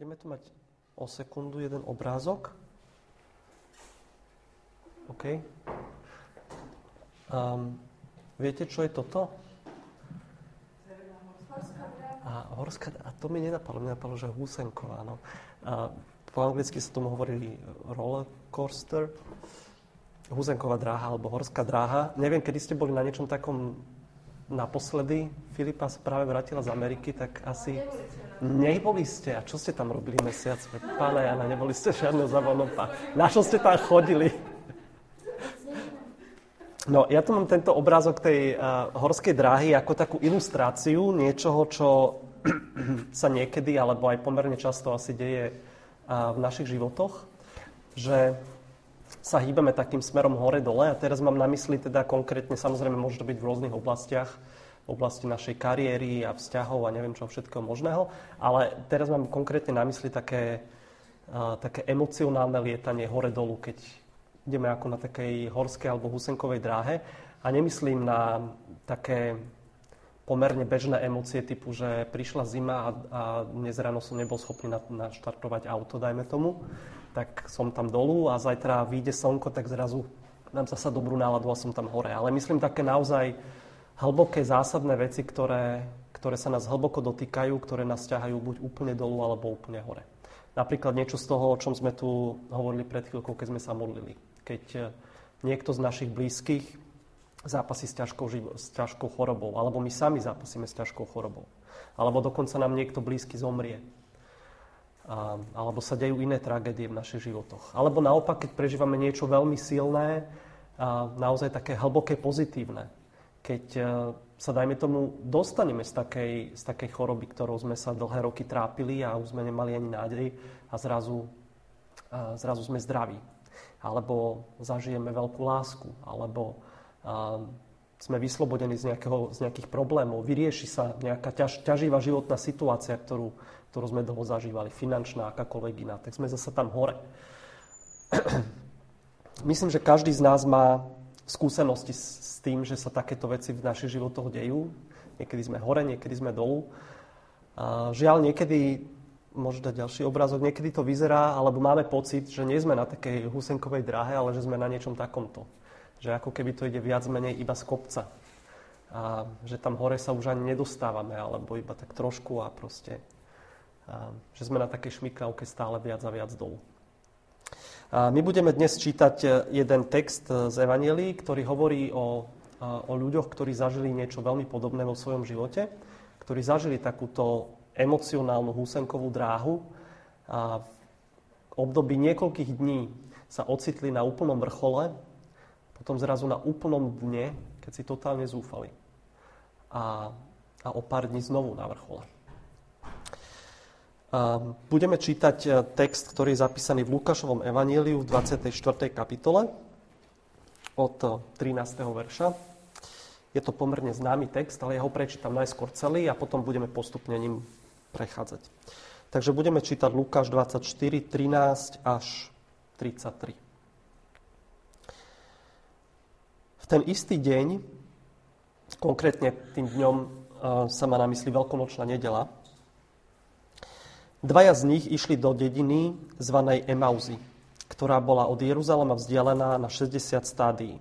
Budeme tu mať o sekundu jeden obrázok. OK. Um, viete, čo je toto? A, horská, a to mi nenapadlo, mi napadlo, že Husenková. No. Po anglicky sa tomu hovorili roller coaster, Husenková dráha alebo horská dráha. Neviem, kedy ste boli na niečom takom naposledy. Filipa sa práve vrátila z Ameriky, tak asi... Neboli ste. A čo ste tam robili mesiac? Pána Jana, neboli ste žiadne zavonopa. Na čo ste tam chodili? No, ja tu mám tento obrázok tej uh, horskej dráhy ako takú ilustráciu niečoho, čo sa niekedy, alebo aj pomerne často asi deje uh, v našich životoch, že sa hýbeme takým smerom hore-dole. A teraz mám na mysli teda konkrétne, samozrejme môže to byť v rôznych oblastiach, v oblasti našej kariéry a vzťahov a neviem čo všetkého možného, ale teraz mám konkrétne na mysli také, uh, také emocionálne lietanie hore-dolu, keď ideme ako na takej horskej alebo husenkovej dráhe. A nemyslím na také pomerne bežné emócie typu, že prišla zima a, a dnes ráno som nebol schopný naštartovať auto, dajme tomu, tak som tam dolu a zajtra vyjde slnko, tak zrazu mám zasa dobrú náladu a som tam hore. Ale myslím také naozaj hlboké zásadné veci, ktoré, ktoré sa nás hlboko dotýkajú, ktoré nás ťahajú buď úplne dolu alebo úplne hore. Napríklad niečo z toho, o čom sme tu hovorili pred chvíľkou, keď sme sa modlili keď e, niekto z našich blízkych zápasí s ťažkou, s ťažkou chorobou, alebo my sami zápasíme s ťažkou chorobou, alebo dokonca nám niekto blízky zomrie, a, alebo sa dejú iné tragédie v našich životoch. Alebo naopak, keď prežívame niečo veľmi silné, a naozaj také hlboké pozitívne, keď e, sa, dajme tomu, dostaneme z takej, z takej choroby, ktorou sme sa dlhé roky trápili a už sme nemali ani nádej a zrazu, a zrazu sme zdraví. Alebo zažijeme veľkú lásku, alebo sme vyslobodení z, nejakého, z nejakých problémov, vyrieši sa nejaká ťaž, ťaživá životná situácia, ktorú, ktorú sme dlho zažívali, finančná, akákoľvek iná, tak sme zase tam hore. Myslím, že každý z nás má skúsenosti s, s tým, že sa takéto veci v našich životoch dejú. Niekedy sme hore, niekedy sme dolu. A žiaľ, niekedy môžeš dať ďalší obrázok. Niekedy to vyzerá, alebo máme pocit, že nie sme na takej husenkovej dráhe, ale že sme na niečom takomto. Že ako keby to ide viac menej iba z kopca. A že tam hore sa už ani nedostávame, alebo iba tak trošku a proste, a že sme na takej šmikavke stále viac a viac dolu. A my budeme dnes čítať jeden text z Evanielii, ktorý hovorí o, o ľuďoch, ktorí zažili niečo veľmi podobné vo svojom živote, ktorí zažili takúto emocionálnu húsenkovú dráhu a v období niekoľkých dní sa ocitli na úplnom vrchole, potom zrazu na úplnom dne, keď si totálne zúfali. A, a o pár dní znovu na vrchole. Budeme čítať e, text, ktorý je zapísaný v Lukášovom evaníliu v 24. kapitole od 13. E, verša. Je to pomerne známy text, ale ja ho prečítam najskôr celý a potom budeme postupne ním prechádzať. Takže budeme čítať Lukáš 24, 13 až 33. V ten istý deň, konkrétne tým dňom e, sa má na mysli veľkonočná nedela, dvaja z nich išli do dediny zvanej Emauzy, ktorá bola od Jeruzalema vzdialená na 60 stádií.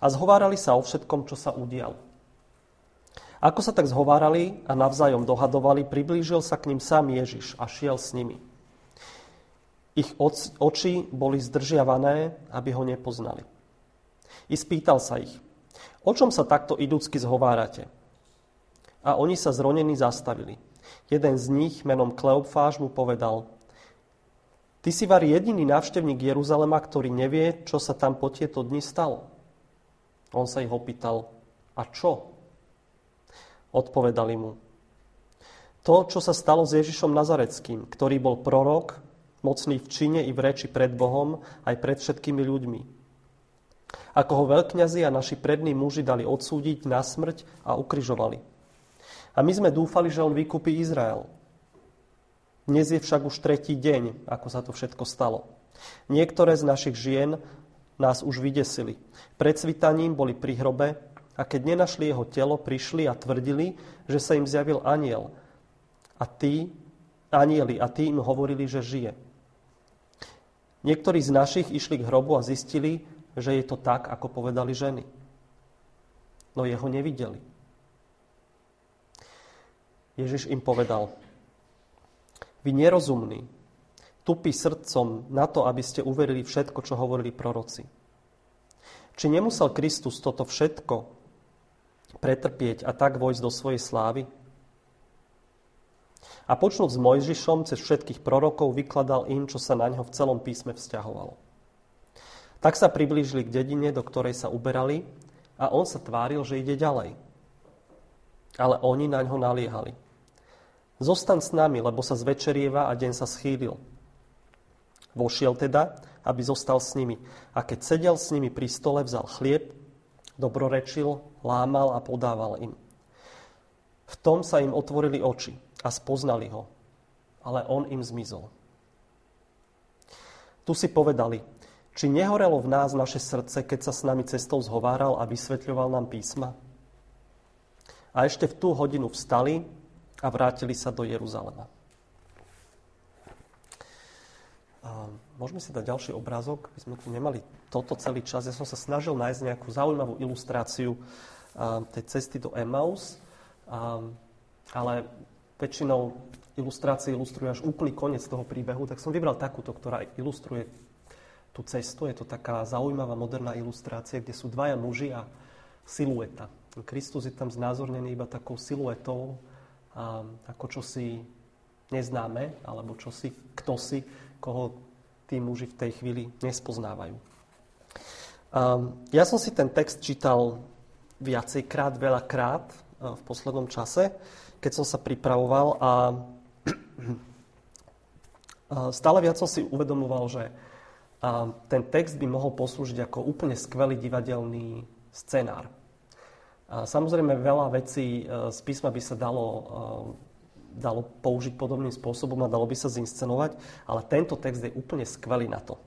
A zhovárali sa o všetkom, čo sa udialo. Ako sa tak zhovárali a navzájom dohadovali, priblížil sa k ním sám Ježiš a šiel s nimi. Ich oči boli zdržiavané, aby ho nepoznali. I spýtal sa ich, o čom sa takto idúcky zhovárate? A oni sa zronení zastavili. Jeden z nich menom Kleopfáš mu povedal, Ty si var jediný návštevník Jeruzalema, ktorý nevie, čo sa tam po tieto dni stalo. On sa ich opýtal, a čo? Odpovedali mu. To, čo sa stalo s Ježišom Nazareckým, ktorý bol prorok, mocný v čine i v reči pred Bohom, aj pred všetkými ľuďmi. Ako ho veľkňazi a naši prední muži dali odsúdiť na smrť a ukryžovali. A my sme dúfali, že on vykúpi Izrael. Dnes je však už tretí deň, ako sa to všetko stalo. Niektoré z našich žien nás už vydesili. Pred svitaním boli pri hrobe a keď nenašli jeho telo, prišli a tvrdili, že sa im zjavil aniel. A tí anieli a tí im hovorili, že žije. Niektorí z našich išli k hrobu a zistili, že je to tak, ako povedali ženy. No jeho nevideli. Ježiš im povedal, vy nerozumní, tupí srdcom na to, aby ste uverili všetko, čo hovorili proroci. Či nemusel Kristus toto všetko pretrpieť a tak vojsť do svojej slávy? A počnúť s Mojžišom cez všetkých prorokov vykladal im, čo sa na ňo v celom písme vzťahovalo. Tak sa priblížili k dedine, do ktorej sa uberali a on sa tváril, že ide ďalej. Ale oni na ňo naliehali. Zostan s nami, lebo sa zvečerieva a deň sa schýlil. Vošiel teda, aby zostal s nimi. A keď sedel s nimi pri stole, vzal chlieb, dobrorečil, lámal a podával im. V tom sa im otvorili oči a spoznali ho, ale on im zmizol. Tu si povedali, či nehorelo v nás naše srdce, keď sa s nami cestou zhováral a vysvetľoval nám písma? A ešte v tú hodinu vstali a vrátili sa do Jeruzalema. Môžeme si dať ďalší obrázok, by sme tu nemali toto celý čas. Ja som sa snažil nájsť nejakú zaujímavú ilustráciu tej cesty do Emmaus, ale väčšinou ilustrácie ilustruje až úplný koniec toho príbehu, tak som vybral takúto, ktorá ilustruje tú cestu. Je to taká zaujímavá moderná ilustrácia, kde sú dvaja muži a silueta. Kristus je tam znázornený iba takou siluetou, ako čosi neznáme, alebo čosi, kto si, koho tí muži v tej chvíli nespoznávajú. Ja som si ten text čítal viacejkrát, veľakrát v poslednom čase, keď som sa pripravoval a stále viac som si uvedomoval, že ten text by mohol poslúžiť ako úplne skvelý divadelný scenár. Samozrejme, veľa vecí e, z písma by sa dalo, e, dalo použiť podobným spôsobom a dalo by sa zinscenovať, ale tento text je úplne skvelý na to.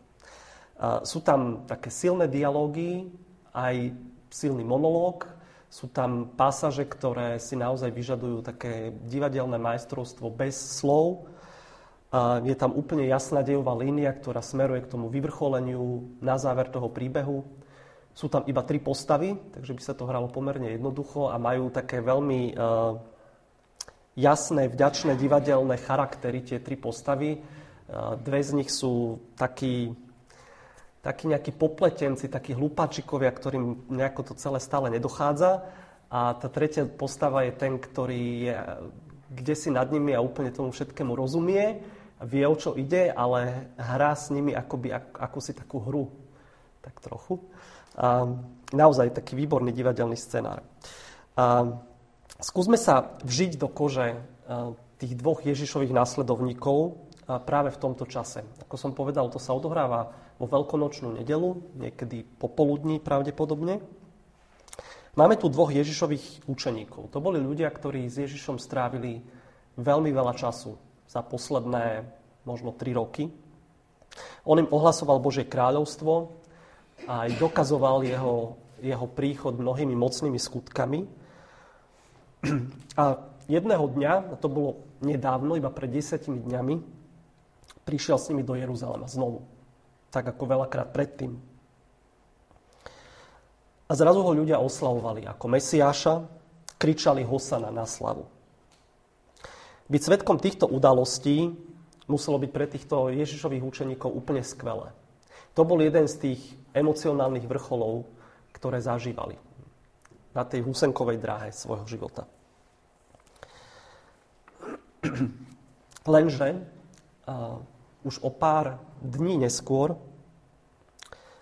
Sú tam také silné dialógy, aj silný monológ, sú tam pásaže, ktoré si naozaj vyžadujú také divadelné majstrovstvo bez slov. Je tam úplne jasná dejová línia, ktorá smeruje k tomu vyvrcholeniu na záver toho príbehu. Sú tam iba tri postavy, takže by sa to hralo pomerne jednoducho a majú také veľmi uh, jasné, vďačné divadelné charaktery tie tri postavy. Uh, dve z nich sú takí, takí nejakí popletenci, takí hlupačikovia, ktorým nejako to celé stále nedochádza. A tá tretia postava je ten, ktorý je kde si nad nimi a úplne tomu všetkému rozumie, vie, o čo ide, ale hrá s nimi akoby, ako si takú hru. Tak trochu. A naozaj taký výborný divadelný scenár. A skúsme sa vžiť do kože tých dvoch Ježišových následovníkov práve v tomto čase. Ako som povedal, to sa odohráva vo veľkonočnú nedelu, niekedy popoludní pravdepodobne. Máme tu dvoch Ježišových učeníkov. To boli ľudia, ktorí s Ježišom strávili veľmi veľa času za posledné možno tri roky. On im ohlasoval Božie kráľovstvo, a aj dokazoval jeho, jeho príchod mnohými mocnými skutkami. A jedného dňa, a to bolo nedávno, iba pred desiatimi dňami, prišiel s nimi do Jeruzalema znovu. Tak ako veľakrát predtým. A zrazu ho ľudia oslavovali ako Mesiáša, kričali Hosana na slavu. Byť svetkom týchto udalostí muselo byť pre týchto Ježišových učeníkov úplne skvelé. To bol jeden z tých emocionálnych vrcholov, ktoré zažívali na tej husenkovej dráhe svojho života. Lenže uh, už o pár dní neskôr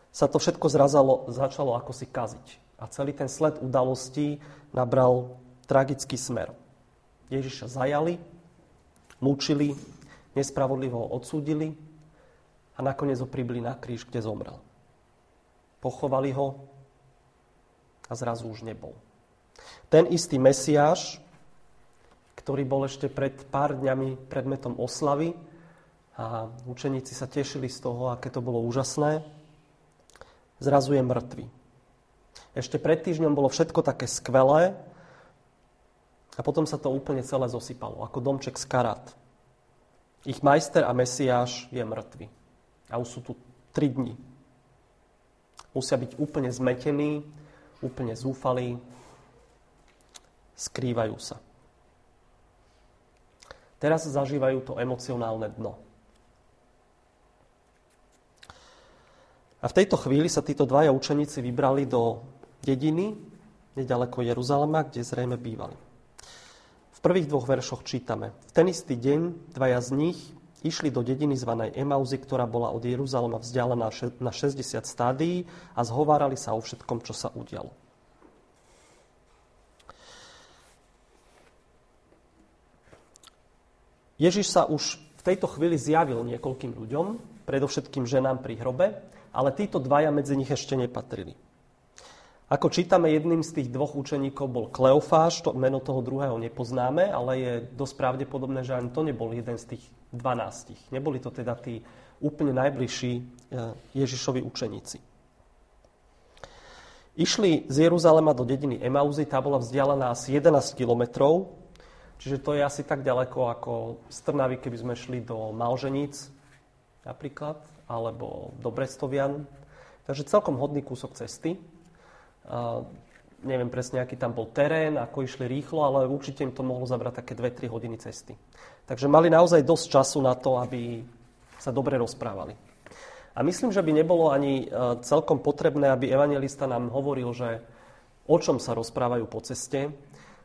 sa to všetko zrazalo, začalo ako si kaziť. A celý ten sled udalostí nabral tragický smer. Ježiša zajali, mučili, nespravodlivo ho odsúdili a nakoniec ho pribili na kríž, kde zomrel. Pochovali ho a zrazu už nebol. Ten istý Mesiáš, ktorý bol ešte pred pár dňami predmetom oslavy a učeníci sa tešili z toho, aké to bolo úžasné, zrazu je mŕtvy. Ešte pred týždňom bolo všetko také skvelé a potom sa to úplne celé zosypalo, ako domček z karát. Ich majster a Mesiáš je mŕtvy. A už sú tu tri dni. Musia byť úplne zmetení, úplne zúfalí, skrývajú sa. Teraz zažívajú to emocionálne dno. A v tejto chvíli sa títo dvaja učeníci vybrali do dediny, nedaleko Jeruzalema, kde zrejme bývali. V prvých dvoch veršoch čítame. V ten istý deň dvaja z nich išli do dediny zvanej Emauzy, ktorá bola od Jeruzalema vzdialená na 60 stádií a zhovárali sa o všetkom, čo sa udialo. Ježiš sa už v tejto chvíli zjavil niekoľkým ľuďom, predovšetkým ženám pri hrobe, ale títo dvaja medzi nich ešte nepatrili. Ako čítame, jedným z tých dvoch učeníkov bol Kleofáš, to meno toho druhého nepoznáme, ale je dosť pravdepodobné, že ani to nebol jeden z tých dvanástich. Neboli to teda tí úplne najbližší e, Ježišovi učeníci. Išli z Jeruzalema do dediny Emauzy, tá bola vzdialená asi 11 kilometrov, čiže to je asi tak ďaleko ako z Trnavy, keby sme šli do Malženíc napríklad, alebo do Brestovian. Takže celkom hodný kúsok cesty. Neviem presne, aký tam bol terén, ako išli rýchlo, ale určite im to mohlo zabrať také 2-3 hodiny cesty. Takže mali naozaj dosť času na to, aby sa dobre rozprávali. A myslím, že by nebolo ani celkom potrebné, aby evangelista nám hovoril, že o čom sa rozprávajú po ceste.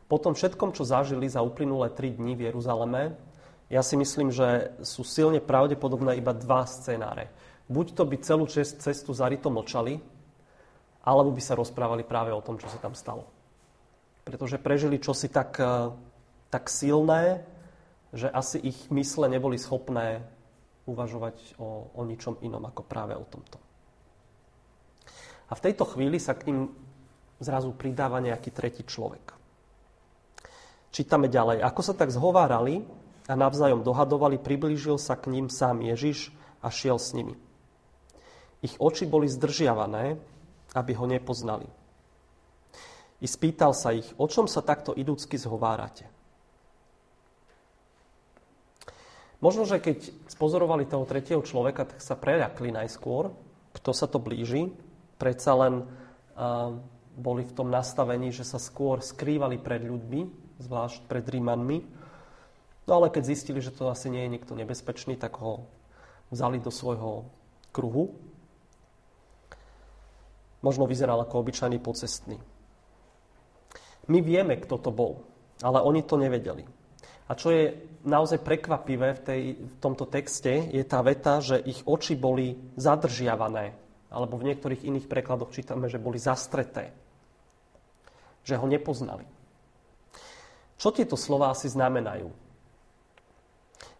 Po tom všetkom, čo zažili za uplynulé 3 dní v Jeruzaleme, ja si myslím, že sú silne pravdepodobné iba dva scenáre. Buď to by celú cestu zarito mlčali, alebo by sa rozprávali práve o tom, čo sa tam stalo. Pretože prežili čosi tak, eh, tak silné, že asi ich mysle neboli schopné uvažovať o, o ničom inom ako práve o tomto. A v tejto chvíli sa k ním zrazu pridáva nejaký tretí človek. Čítame ďalej. Ako sa tak zhovárali a navzájom dohadovali, priblížil sa k ním sám Ježiš a šiel s nimi. Ich oči boli zdržiavané, aby ho nepoznali. I spýtal sa ich, o čom sa takto idúcky zhovárate. Možno, že keď spozorovali toho tretieho človeka, tak sa preľakli najskôr, kto sa to blíži. Predsa len uh, boli v tom nastavení, že sa skôr skrývali pred ľuďmi, zvlášť pred Rímanmi. No ale keď zistili, že to asi nie je niekto nebezpečný, tak ho vzali do svojho kruhu možno vyzeral ako obyčajný pocestný. My vieme, kto to bol, ale oni to nevedeli. A čo je naozaj prekvapivé v, tej, v tomto texte, je tá veta, že ich oči boli zadržiavané, alebo v niektorých iných prekladoch čítame, že boli zastreté. Že ho nepoznali. Čo tieto slova asi znamenajú?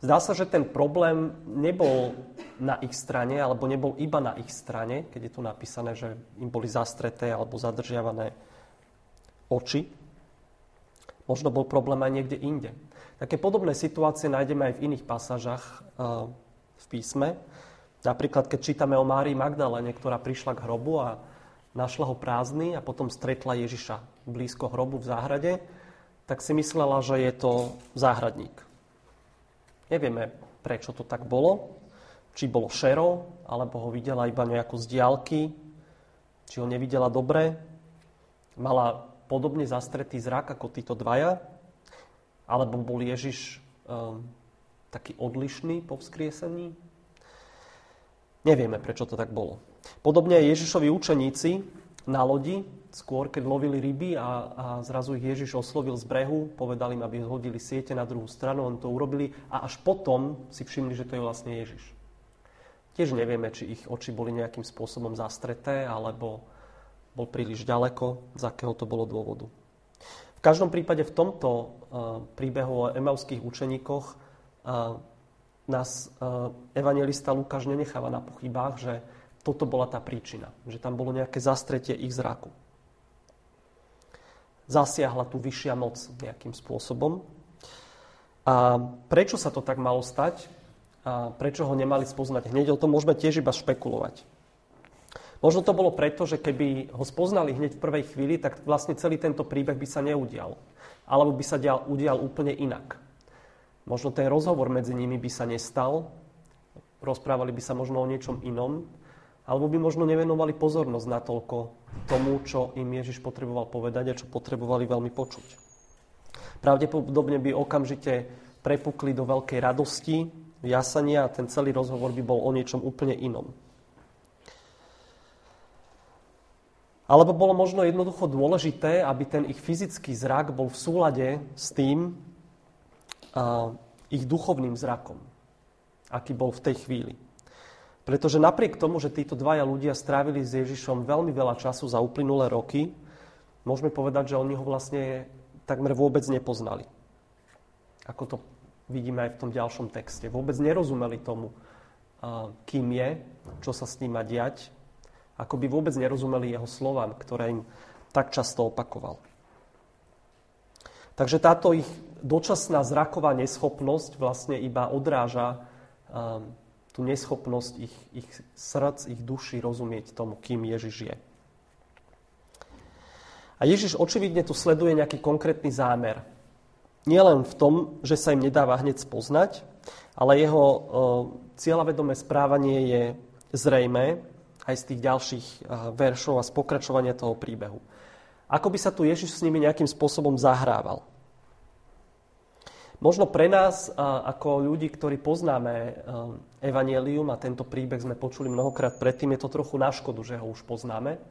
Zdá sa, že ten problém nebol na ich strane, alebo nebol iba na ich strane, keď je tu napísané, že im boli zastreté alebo zadržiavané oči. Možno bol problém aj niekde inde. Také podobné situácie nájdeme aj v iných pasážach eh, v písme. Napríklad, keď čítame o Márii Magdalene, ktorá prišla k hrobu a našla ho prázdny a potom stretla Ježiša blízko hrobu v záhrade, tak si myslela, že je to záhradník. Nevieme, prečo to tak bolo, či bolo šero, alebo ho videla iba nejako z diálky, či ho nevidela dobre, mala podobne zastretý zrak ako títo dvaja, alebo bol Ježiš um, taký odlišný po vzkriesení. Nevieme, prečo to tak bolo. Podobne aj Ježišovi učeníci na lodi, skôr keď lovili ryby a, a zrazu ich Ježiš oslovil z brehu, povedal im, aby hodili siete na druhú stranu, oni to urobili a až potom si všimli, že to je vlastne Ježiš. Tiež nevieme, či ich oči boli nejakým spôsobom zastreté, alebo bol príliš ďaleko, z akého to bolo dôvodu. V každom prípade v tomto uh, príbehu o emauských učeníkoch uh, nás uh, evangelista Lukáš nenecháva na pochybách, že toto bola tá príčina, že tam bolo nejaké zastretie ich zraku. Zasiahla tu vyššia moc nejakým spôsobom. A prečo sa to tak malo stať? A prečo ho nemali spoznať hneď, o tom môžeme tiež iba špekulovať. Možno to bolo preto, že keby ho spoznali hneď v prvej chvíli, tak vlastne celý tento príbeh by sa neudial. Alebo by sa dial, udial úplne inak. Možno ten rozhovor medzi nimi by sa nestal, rozprávali by sa možno o niečom inom, alebo by možno nevenovali pozornosť na toľko tomu, čo im Ježiš potreboval povedať a čo potrebovali veľmi počuť. Pravdepodobne by okamžite prepukli do veľkej radosti, jasania a ten celý rozhovor by bol o niečom úplne inom. Alebo bolo možno jednoducho dôležité, aby ten ich fyzický zrak bol v súlade s tým a, ich duchovným zrakom, aký bol v tej chvíli. Pretože napriek tomu, že títo dvaja ľudia strávili s Ježišom veľmi veľa času za uplynulé roky, môžeme povedať, že oni ho vlastne takmer vôbec nepoznali. Ako to vidíme aj v tom ďalšom texte. Vôbec nerozumeli tomu, kým je, čo sa s ním má diať, ako by vôbec nerozumeli jeho slovám, ktoré im tak často opakoval. Takže táto ich dočasná zraková neschopnosť vlastne iba odráža tú neschopnosť ich, ich srdc, ich duši rozumieť tomu, kým Ježiš je. A Ježiš očividne tu sleduje nejaký konkrétny zámer. Nie len v tom, že sa im nedáva hneď spoznať, ale jeho uh, cieľavedomé správanie je zrejmé aj z tých ďalších eh, veršov a z pokračovania toho príbehu. Ako by sa tu Ježiš s nimi nejakým spôsobom zahrával. Možno pre nás, eh, ako ľudí, ktorí poznáme Evangelium a tento príbeh sme počuli mnohokrát predtým, je to trochu na škodu, že ho už poznáme.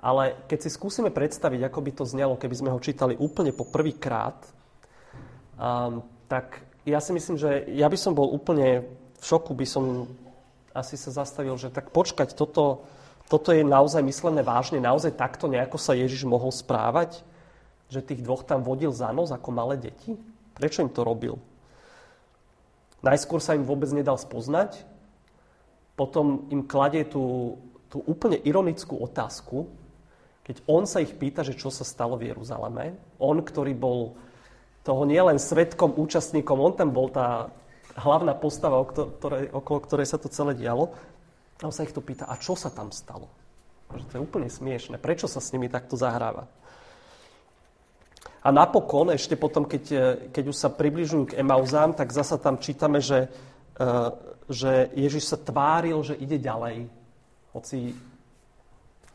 Ale keď si skúsime predstaviť, ako by to znelo, keby sme ho čítali úplne po prvýkrát, um, tak ja si myslím, že ja by som bol úplne v šoku, by som asi sa zastavil, že tak počkať, toto, toto je naozaj myslené vážne, naozaj takto nejako sa Ježiš mohol správať, že tých dvoch tam vodil za nos ako malé deti? Prečo im to robil? Najskôr sa im vôbec nedal spoznať, potom im kladie tú, tú úplne ironickú otázku, keď on sa ich pýta, že čo sa stalo v Jeruzaleme. On, ktorý bol toho nielen svetkom, účastníkom, on tam bol tá, hlavná postava, okolo ktorej sa to celé dialo. A on sa ich to pýta, a čo sa tam stalo? To je úplne smiešne. Prečo sa s nimi takto zahráva? A napokon, ešte potom, keď, keď už sa približujú k Emauzám, tak zasa tam čítame, že, e, že Ježiš sa tváril, že ide ďalej. Hoci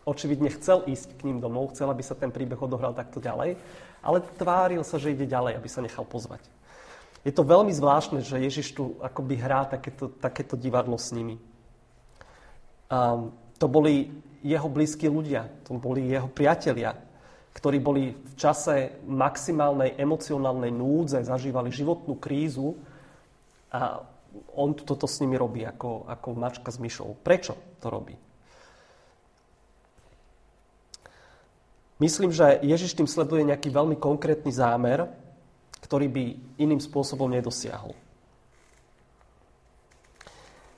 očividne chcel ísť k ním domov, chcel, aby sa ten príbeh odohral takto ďalej, ale tváril sa, že ide ďalej, aby sa nechal pozvať. Je to veľmi zvláštne, že Ježiš tu akoby hrá takéto, takéto divadlo s nimi. Um, to boli jeho blízki ľudia, to boli jeho priatelia, ktorí boli v čase maximálnej emocionálnej núdze, zažívali životnú krízu a on toto s nimi robí ako, ako mačka s myšou. Prečo to robí? Myslím, že Ježiš tým sleduje nejaký veľmi konkrétny zámer, ktorý by iným spôsobom nedosiahol.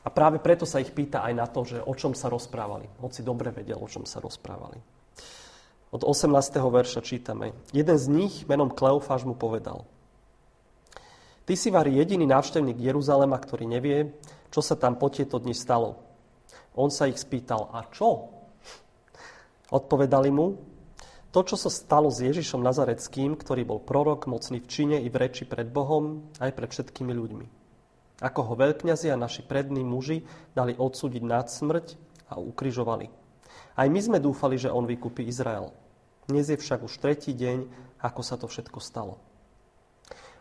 A práve preto sa ich pýta aj na to, že o čom sa rozprávali. Hoci dobre vedel, o čom sa rozprávali. Od 18. verša čítame. Jeden z nich menom Kleofáš mu povedal. Ty si vari jediný návštevník Jeruzalema, ktorý nevie, čo sa tam po tieto dni stalo. On sa ich spýtal, a čo? Odpovedali mu, to, čo sa stalo s Ježišom Nazareckým, ktorý bol prorok, mocný v čine i v reči pred Bohom, aj pred všetkými ľuďmi. Ako ho veľkňazi a naši prední muži dali odsúdiť nad smrť a ukrižovali. Aj my sme dúfali, že on vykúpi Izrael. Dnes je však už tretí deň, ako sa to všetko stalo.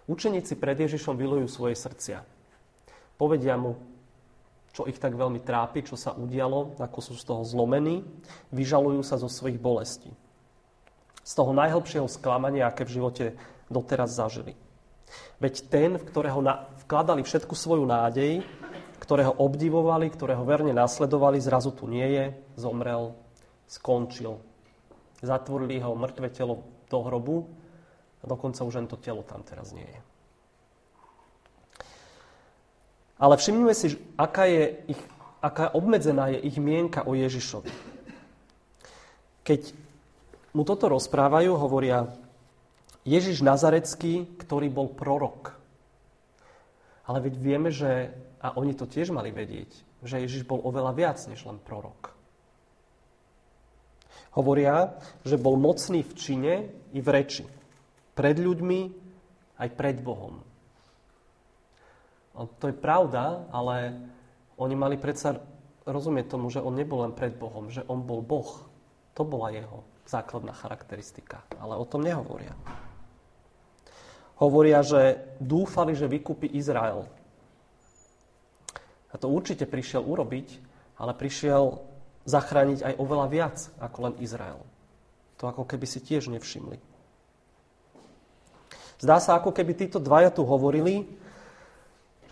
Učeníci pred Ježišom vylujú svoje srdcia. Povedia mu, čo ich tak veľmi trápi, čo sa udialo, ako sú z toho zlomení, vyžalujú sa zo svojich bolestí z toho najhlbšieho sklamania, aké v živote doteraz zažili. Veď ten, v ktorého vkladali všetku svoju nádej, ktorého obdivovali, ktorého verne nasledovali, zrazu tu nie je, zomrel, skončil. Zatvorili ho mŕtve telo do hrobu a dokonca už len to telo tam teraz nie je. Ale všimnime si, aká, je ich, aká obmedzená je ich mienka o Ježišovi. Keď mu toto rozprávajú, hovoria Ježiš Nazarecký, ktorý bol prorok. Ale veď vieme, že, a oni to tiež mali vedieť, že Ježiš bol oveľa viac než len prorok. Hovoria, že bol mocný v čine i v reči. Pred ľuďmi aj pred Bohom. To je pravda, ale oni mali predsa rozumieť tomu, že on nebol len pred Bohom, že on bol Boh. To bola jeho základná charakteristika. Ale o tom nehovoria. Hovoria, že dúfali, že vykúpi Izrael. A to určite prišiel urobiť, ale prišiel zachrániť aj oveľa viac ako len Izrael. To ako keby si tiež nevšimli. Zdá sa, ako keby títo dvaja tu hovorili,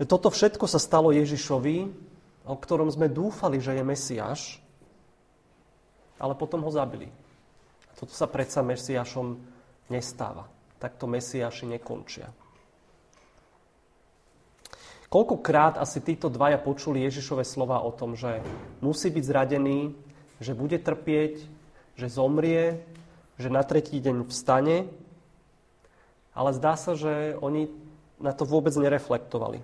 že toto všetko sa stalo Ježišovi, o ktorom sme dúfali, že je Mesiáš, ale potom ho zabili. Toto sa predsa Mesiášom nestáva. Takto Mesiáši nekončia. Koľkokrát asi títo dvaja počuli Ježišove slova o tom, že musí byť zradený, že bude trpieť, že zomrie, že na tretí deň vstane, ale zdá sa, že oni na to vôbec nereflektovali.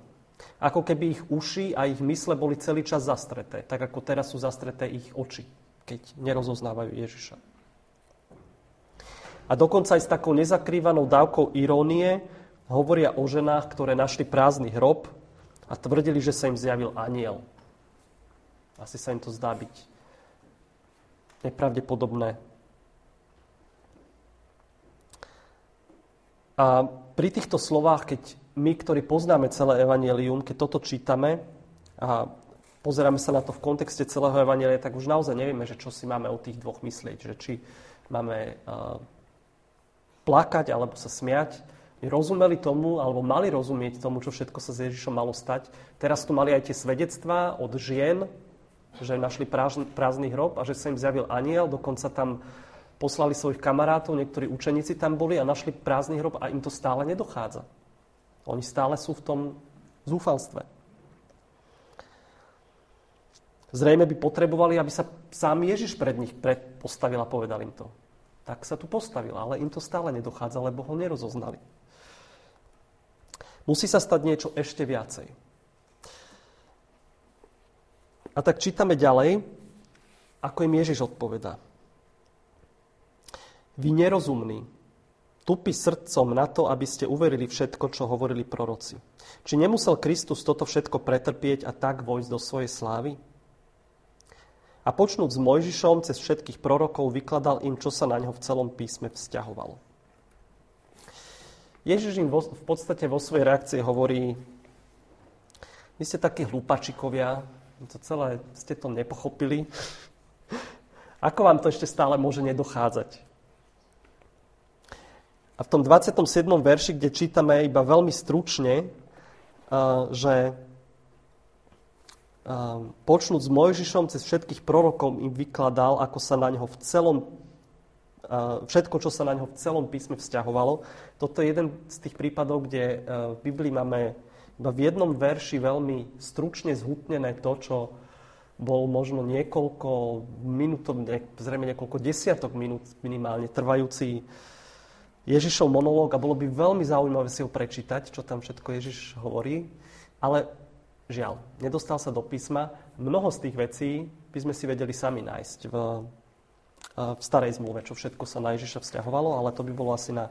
Ako keby ich uši a ich mysle boli celý čas zastreté, tak ako teraz sú zastreté ich oči, keď nerozoznávajú Ježiša. A dokonca aj s takou nezakrývanou dávkou irónie hovoria o ženách, ktoré našli prázdny hrob a tvrdili, že sa im zjavil aniel. Asi sa im to zdá byť nepravdepodobné. A pri týchto slovách, keď my, ktorí poznáme celé evanelium, keď toto čítame a pozeráme sa na to v kontexte celého evanelia, tak už naozaj nevieme, že čo si máme o tých dvoch myslieť. Že či máme uh, plakať alebo sa smiať. Rozumeli tomu, alebo mali rozumieť tomu, čo všetko sa s Ježišom malo stať. Teraz tu mali aj tie svedectvá od žien, že našli prázdny hrob a že sa im zjavil aniel. Dokonca tam poslali svojich kamarátov, niektorí učeníci tam boli a našli prázdny hrob a im to stále nedochádza. Oni stále sú v tom zúfalstve. Zrejme by potrebovali, aby sa sám Ježiš pred nich postavil a povedal im to. Tak sa tu postavil, ale im to stále nedochádza, lebo ho nerozoznali. Musí sa stať niečo ešte viacej. A tak čítame ďalej, ako im Ježiš odpovedá. Vy nerozumní, tupí srdcom na to, aby ste uverili všetko, čo hovorili proroci. Či nemusel Kristus toto všetko pretrpieť a tak vojsť do svojej slávy? A počnúť s Mojžišom cez všetkých prorokov vykladal im, čo sa na ňo v celom písme vzťahovalo. Ježiš im v podstate vo svojej reakcii hovorí, vy ste takí hlupačikovia, to celé ste to nepochopili. Ako vám to ešte stále môže nedochádzať? A v tom 27. verši, kde čítame iba veľmi stručne, že počnúť s Mojžišom cez všetkých prorokov im vykladal, ako sa na neho v celom všetko, čo sa na neho v celom písme vzťahovalo. Toto je jeden z tých prípadov, kde v Biblii máme iba v jednom verši veľmi stručne zhutnené to, čo bol možno niekoľko minút, zrejme niekoľko desiatok minút minimálne trvajúci Ježišov monológ a bolo by veľmi zaujímavé si ho prečítať, čo tam všetko Ježiš hovorí, ale žiaľ, nedostal sa do písma. Mnoho z tých vecí by sme si vedeli sami nájsť v, v starej zmluve, čo všetko sa na Ježiša vzťahovalo, ale to by bolo asi na,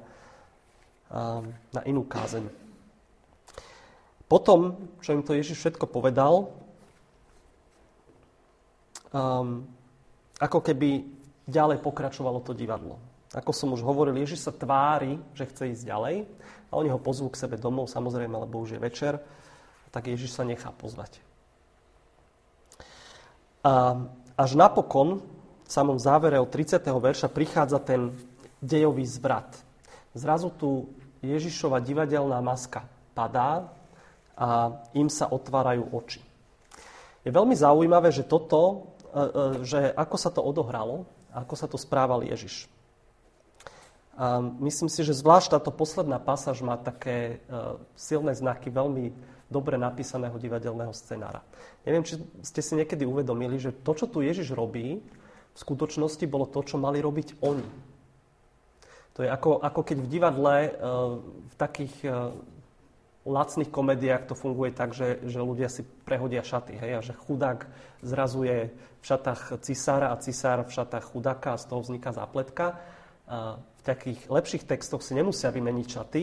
na inú kázeň. Potom, čo im to Ježiš všetko povedal, um, ako keby ďalej pokračovalo to divadlo. Ako som už hovoril, Ježiš sa tvári, že chce ísť ďalej a oni ho pozvú k sebe domov, samozrejme, lebo už je večer, tak Ježiš sa nechá pozvať. A až napokon, v samom závere od 30. verša, prichádza ten dejový zvrat. Zrazu tu Ježišova divadelná maska padá a im sa otvárajú oči. Je veľmi zaujímavé, že toto, e, e, že ako sa to odohralo, ako sa to správal Ježiš. A myslím si, že zvlášť táto posledná pasáž má také uh, silné znaky veľmi dobre napísaného divadelného scenára. Neviem, či ste si niekedy uvedomili, že to, čo tu Ježiš robí, v skutočnosti bolo to, čo mali robiť oni. To je ako, ako keď v divadle, uh, v takých uh, lacných komédiách to funguje tak, že, že ľudia si prehodia šaty. Hej? A že chudák zrazuje v šatách cisára a cisár v šatách chudáka a z toho vzniká zápletka v takých lepších textoch si nemusia vymeniť šaty,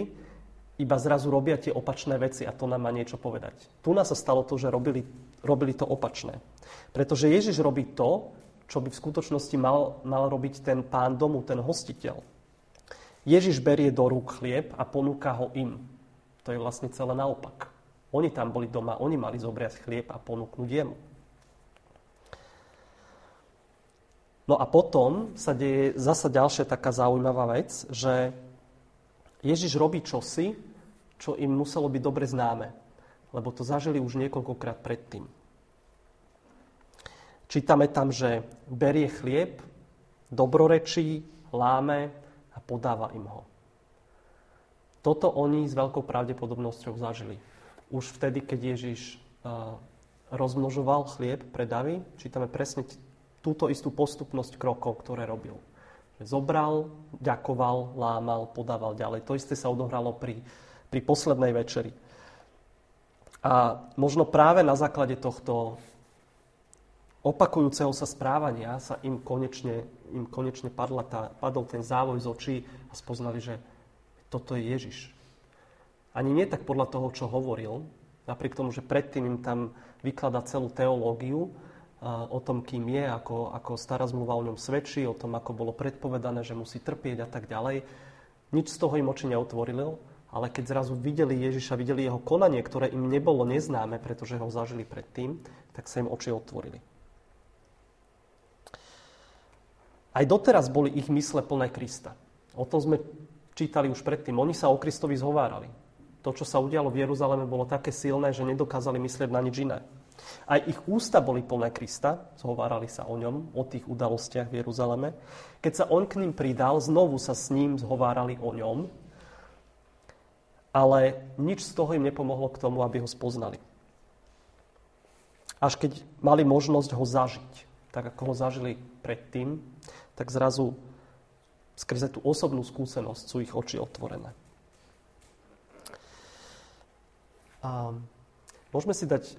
iba zrazu robia tie opačné veci a to nám má niečo povedať. Tu nás sa stalo to, že robili, robili to opačné. Pretože Ježiš robí to, čo by v skutočnosti mal, mal robiť ten pán domu, ten hostiteľ. Ježiš berie do rúk chlieb a ponúka ho im. To je vlastne celé naopak. Oni tam boli doma, oni mali zobrať chlieb a ponúknuť jemu. No a potom sa deje zasa ďalšia taká zaujímavá vec, že Ježiš robí čosi, čo im muselo byť dobre známe, lebo to zažili už niekoľkokrát predtým. Čítame tam, že berie chlieb, dobrorečí, láme a podáva im ho. Toto oni s veľkou pravdepodobnosťou zažili. Už vtedy, keď Ježiš rozmnožoval chlieb pre Davy, čítame presne túto istú postupnosť krokov, ktoré robil. Zobral, ďakoval, lámal, podával ďalej. To isté sa odohralo pri, pri poslednej večeri. A možno práve na základe tohto opakujúceho sa správania sa im konečne, im konečne padla tá, padol ten závoj z očí a spoznali, že toto je Ježiš. Ani nie tak podľa toho, čo hovoril, napriek tomu, že predtým im tam vykladá celú teológiu, o tom, kým je, ako, ako stará zmluva o ňom svedčí, o tom, ako bolo predpovedané, že musí trpieť a tak ďalej. Nič z toho im oči neotvorilo, ale keď zrazu videli Ježiša, videli jeho konanie, ktoré im nebolo neznáme, pretože ho zažili predtým, tak sa im oči otvorili. Aj doteraz boli ich mysle plné Krista. O tom sme čítali už predtým. Oni sa o Kristovi zhovárali. To, čo sa udialo v Jeruzaleme, bolo také silné, že nedokázali myslieť na nič iné. Aj ich ústa boli plné Krista, zhovárali sa o ňom, o tých udalostiach v Jeruzaleme. Keď sa on k ním pridal, znovu sa s ním zhovárali o ňom, ale nič z toho im nepomohlo k tomu, aby ho spoznali. Až keď mali možnosť ho zažiť, tak ako ho zažili predtým, tak zrazu skrze tú osobnú skúsenosť sú ich oči otvorené. Um, Môžeme si dať e,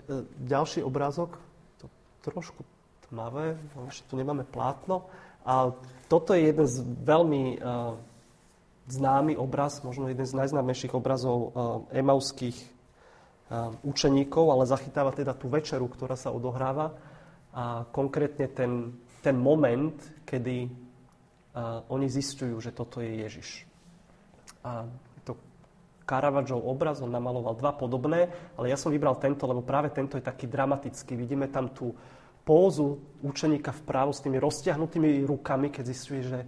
ďalší obrázok, to trošku tmavé, ešte tu nemáme plátno. A toto je jeden z veľmi uh, známy obraz, možno jeden z najznámejších obrazov uh, emauských učeníkov, ale zachytáva teda tú večeru, ktorá sa odohráva a konkrétne ten, ten moment, kedy oni zistujú, že toto je Ježiš. A Caravaggeov obraz, on namaloval dva podobné, ale ja som vybral tento, lebo práve tento je taký dramatický. Vidíme tam tú pózu učeníka vpravo s tými roztiahnutými rukami, keď zistuje, že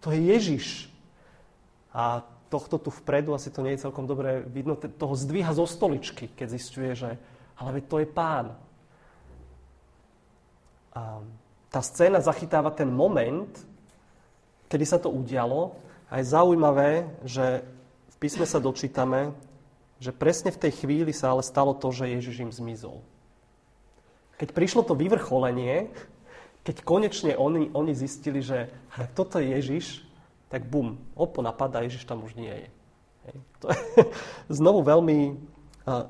to je Ježiš. A tohto tu vpredu, asi to nie je celkom dobre vidno, toho zdvíha zo stoličky, keď zistuje, že ale to je pán. A tá scéna zachytáva ten moment, kedy sa to udialo a je zaujímavé, že písme sa dočítame, že presne v tej chvíli sa ale stalo to, že Ježiš im zmizol. Keď prišlo to vyvrcholenie, keď konečne oni, oni zistili, že toto je Ježiš, tak bum, opo napadá, Ježiš tam už nie je. Hej. To je znovu veľmi uh,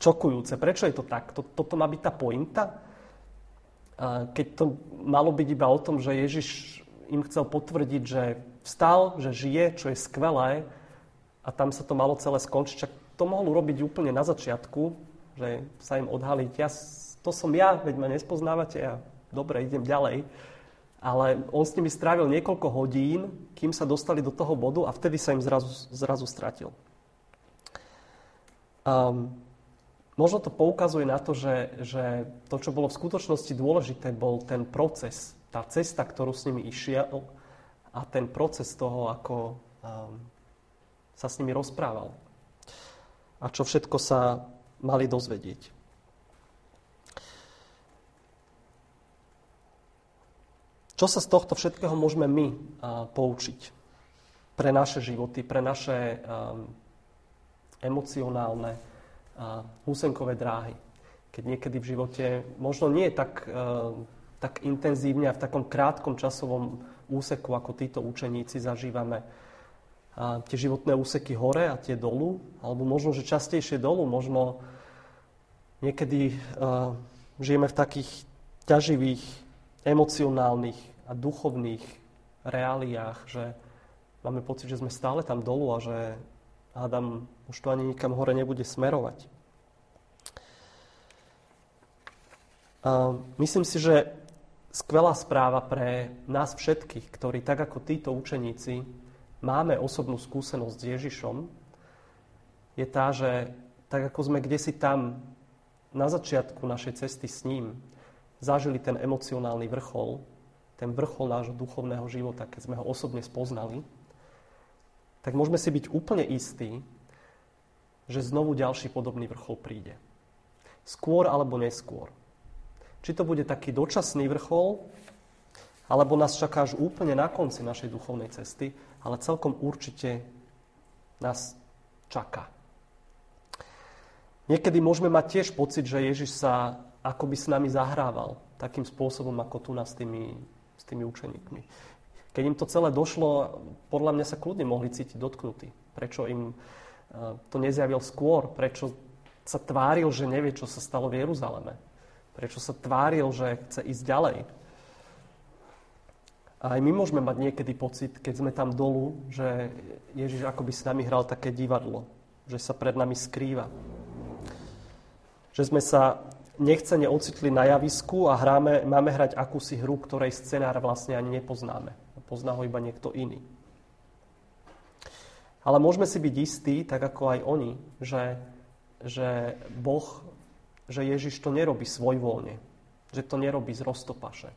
čokujúce. Prečo je to tak? Toto má byť tá pointa? Uh, keď to malo byť iba o tom, že Ježiš im chcel potvrdiť, že vstal, že žije, čo je skvelé, a tam sa to malo celé skončiť. Čak to mohol urobiť úplne na začiatku, že sa im odhaliť, ja, to som ja, veď ma nespoznávate, ja dobre, idem ďalej. Ale on s nimi strávil niekoľko hodín, kým sa dostali do toho bodu a vtedy sa im zrazu, zrazu stratil. Um, možno to poukazuje na to, že, že to, čo bolo v skutočnosti dôležité, bol ten proces, tá cesta, ktorú s nimi išiel a ten proces toho, ako um, sa s nimi rozprával. A čo všetko sa mali dozvedieť. Čo sa z tohto všetkého môžeme my poučiť pre naše životy, pre naše a, emocionálne húsenkové dráhy? Keď niekedy v živote možno nie tak, a, tak intenzívne a v takom krátkom časovom úseku, ako títo učeníci zažívame tie životné úseky hore a tie dolu, alebo možno, že častejšie dolu, možno niekedy uh, žijeme v takých ťaživých, emocionálnych a duchovných reáliách, že máme pocit, že sme stále tam dolu a že hádam, už to ani nikam hore nebude smerovať. A myslím si, že skvelá správa pre nás všetkých, ktorí tak ako títo učeníci máme osobnú skúsenosť s Ježišom, je tá, že tak ako sme kde si tam na začiatku našej cesty s ním zažili ten emocionálny vrchol, ten vrchol nášho duchovného života, keď sme ho osobne spoznali, tak môžeme si byť úplne istí, že znovu ďalší podobný vrchol príde. Skôr alebo neskôr. Či to bude taký dočasný vrchol, alebo nás čaká až úplne na konci našej duchovnej cesty, ale celkom určite nás čaká. Niekedy môžeme mať tiež pocit, že Ježiš sa akoby s nami zahrával takým spôsobom, ako tu nás s tými, s tými učeníkmi. Keď im to celé došlo, podľa mňa sa kľudne mohli cítiť dotknutí. Prečo im eh, to nezjavil skôr? Prečo sa tváril, že nevie, čo sa stalo v Jeruzaleme? Prečo sa tváril, že chce ísť ďalej? A aj my môžeme mať niekedy pocit, keď sme tam dolu, že Ježiš akoby s nami hral také divadlo, že sa pred nami skrýva. Že sme sa nechcene ocitli na javisku a hráme, máme hrať akúsi hru, ktorej scenár vlastne ani nepoznáme. Pozná ho iba niekto iný. Ale môžeme si byť istí, tak ako aj oni, že, že Boh že Ježiš to nerobí svojvoľne, že to nerobí z roztopaše.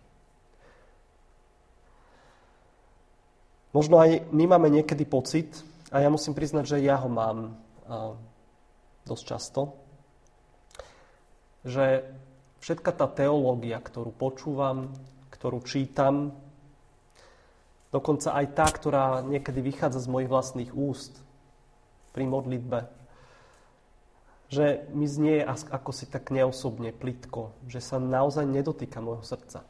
Možno aj my máme niekedy pocit, a ja musím priznať, že ja ho mám dosť často, že všetka tá teológia, ktorú počúvam, ktorú čítam, dokonca aj tá, ktorá niekedy vychádza z mojich vlastných úst pri modlitbe, že mi znie ako si tak neosobne, plitko, že sa naozaj nedotýka môjho srdca.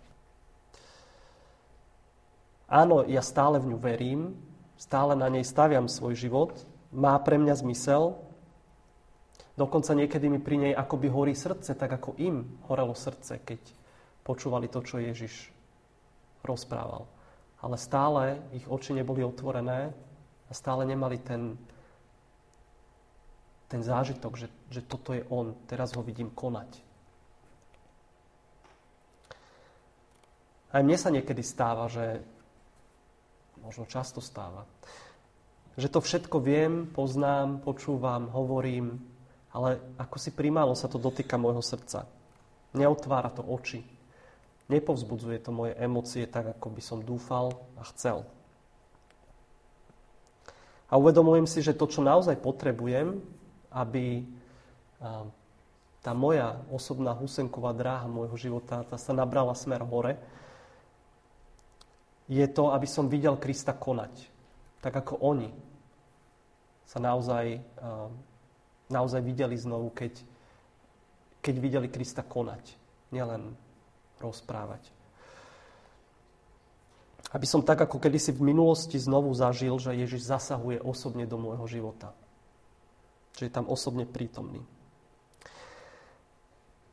Áno, ja stále v ňu verím, stále na nej staviam svoj život, má pre mňa zmysel, dokonca niekedy mi pri nej akoby horí srdce, tak ako im horelo srdce, keď počúvali to, čo Ježiš rozprával. Ale stále ich oči neboli otvorené a stále nemali ten, ten zážitok, že, že toto je on, teraz ho vidím konať. Aj mne sa niekedy stáva, že možno často stáva, že to všetko viem, poznám, počúvam, hovorím, ale ako si primálo sa to dotýka môjho srdca. Neotvára to oči. Nepovzbudzuje to moje emócie tak, ako by som dúfal a chcel. A uvedomujem si, že to, čo naozaj potrebujem, aby tá moja osobná husenková dráha môjho života tá sa nabrala smer hore, je to, aby som videl Krista konať. Tak ako oni sa naozaj, naozaj videli znovu, keď, keď videli Krista konať. Nielen rozprávať. Aby som tak ako kedysi v minulosti znovu zažil, že Ježiš zasahuje osobne do môjho života že je tam osobne prítomný.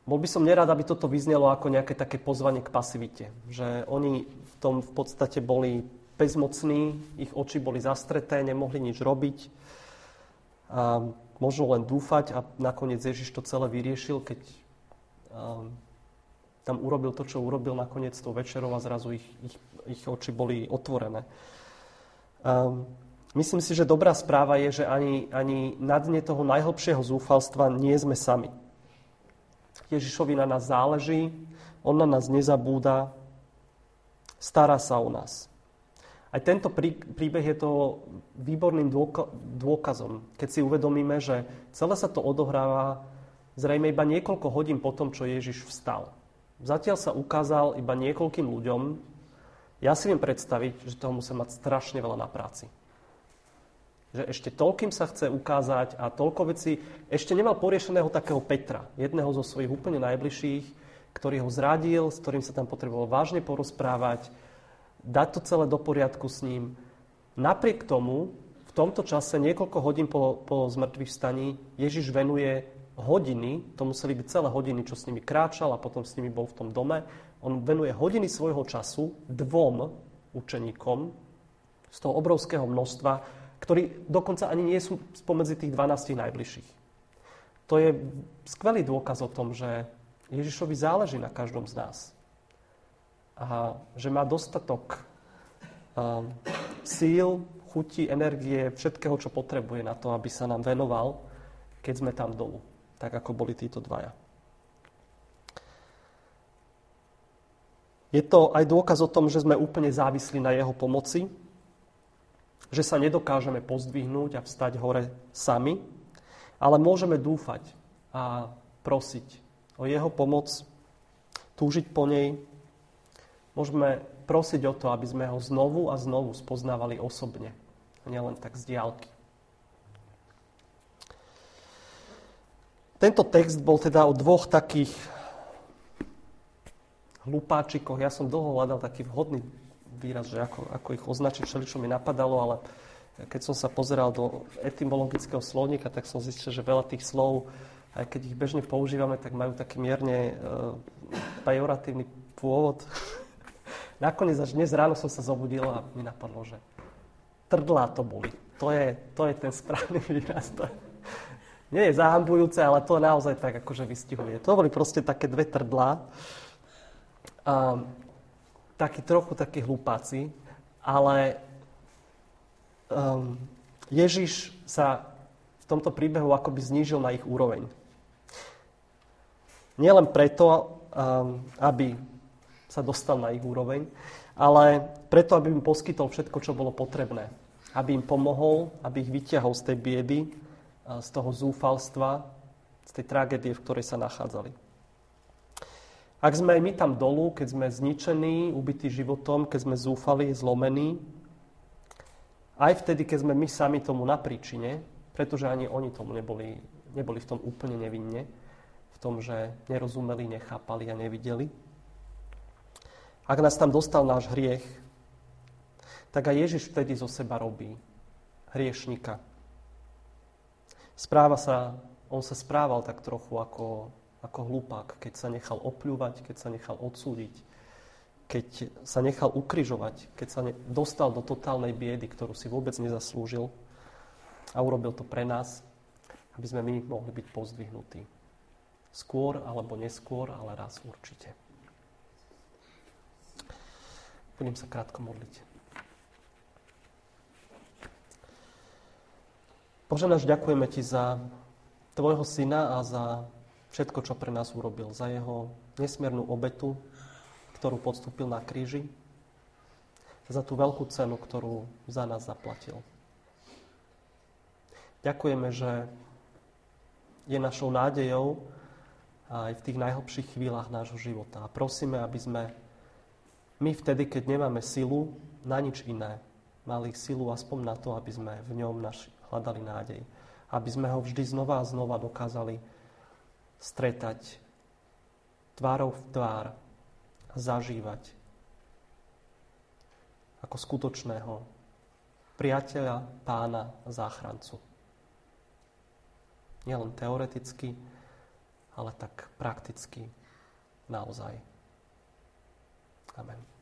Bol by som nerád, aby toto vyznelo ako nejaké také pozvanie k pasivite. Že oni tom v podstate boli bezmocní, ich oči boli zastreté, nemohli nič robiť. A možno len dúfať a nakoniec Ježiš to celé vyriešil, keď tam urobil to, čo urobil nakoniec tou večerou a zrazu ich, ich, ich oči boli otvorené. Myslím si, že dobrá správa je, že ani, ani na dne toho najhlbšieho zúfalstva nie sme sami. Ježišovi na nás záleží, on na nás nezabúda, stará sa o nás. Aj tento príbeh je to výborným dôkazom, keď si uvedomíme, že celé sa to odohráva zrejme iba niekoľko hodín po tom, čo Ježiš vstal. Zatiaľ sa ukázal iba niekoľkým ľuďom. Ja si viem predstaviť, že toho musí mať strašne veľa na práci že ešte toľkým sa chce ukázať a toľko vecí. Ešte nemal poriešeného takého Petra, jedného zo svojich úplne najbližších, ktorý ho zradil, s ktorým sa tam potreboval vážne porozprávať, dať to celé do poriadku s ním. Napriek tomu, v tomto čase, niekoľko hodín po, po zmrtvých vstaní, Ježiš venuje hodiny, to museli byť celé hodiny, čo s nimi kráčal a potom s nimi bol v tom dome, on venuje hodiny svojho času dvom učeníkom z toho obrovského množstva, ktorí dokonca ani nie sú spomedzi tých 12 najbližších. To je skvelý dôkaz o tom, že Ježišovi záleží na každom z nás. A že má dostatok um, síl, chuti, energie, všetkého, čo potrebuje na to, aby sa nám venoval, keď sme tam dolu. Tak ako boli títo dvaja. Je to aj dôkaz o tom, že sme úplne závislí na jeho pomoci, že sa nedokážeme pozdvihnúť a vstať hore sami, ale môžeme dúfať a prosiť o jeho pomoc, túžiť po nej. Môžeme prosiť o to, aby sme ho znovu a znovu spoznávali osobne, a nielen tak z diálky. Tento text bol teda o dvoch takých hlupáčikoch. Ja som dlho hľadal taký vhodný výraz, že ako, ako ich označiť, všeli, čo mi napadalo, ale keď som sa pozeral do etymologického slovníka, tak som zistil, že veľa tých slov, aj keď ich bežne používame, tak majú taký mierne uh, pejoratívny pôvod. Nakoniec až dnes ráno som sa zobudil a mi napadlo, že trdlá to boli. To je, to je ten správny výraz. To nie je zahambujúce, ale to naozaj tak akože vystihuje. To boli proste také dve trdlá um, takí trochu takí hlupáci, ale um, Ježiš sa v tomto príbehu akoby znížil na ich úroveň. Nielen preto, um, aby sa dostal na ich úroveň, ale preto, aby im poskytol všetko, čo bolo potrebné. Aby im pomohol, aby ich vyťahol z tej biedy, z toho zúfalstva, z tej tragédie, v ktorej sa nachádzali. Ak sme aj my tam dolu, keď sme zničení, ubití životom, keď sme zúfali, zlomení, aj vtedy, keď sme my sami tomu na príčine, pretože ani oni tomu neboli, neboli v tom úplne nevinne, v tom, že nerozumeli, nechápali a nevideli. Ak nás tam dostal náš hriech, tak aj Ježiš vtedy zo seba robí hriešnika. Správa sa, on sa správal tak trochu ako ako hlupák, keď sa nechal opľúvať, keď sa nechal odsúdiť, keď sa nechal ukryžovať, keď sa dostal do totálnej biedy, ktorú si vôbec nezaslúžil a urobil to pre nás, aby sme my mohli byť pozdvihnutí. Skôr alebo neskôr, ale raz určite. Budem sa krátko modliť. Bože náš, ďakujeme Ti za Tvojho syna a za všetko, čo pre nás urobil, za jeho nesmiernu obetu, ktorú podstúpil na kríži, za tú veľkú cenu, ktorú za nás zaplatil. Ďakujeme, že je našou nádejou aj v tých najhlbších chvíľach nášho života. A prosíme, aby sme my vtedy, keď nemáme silu na nič iné, mali silu aspoň na to, aby sme v ňom naši, hľadali nádej. Aby sme ho vždy znova a znova dokázali stretať tvárou v tvár a zažívať ako skutočného priateľa, pána, záchrancu. Nielen teoreticky, ale tak prakticky naozaj. Amen.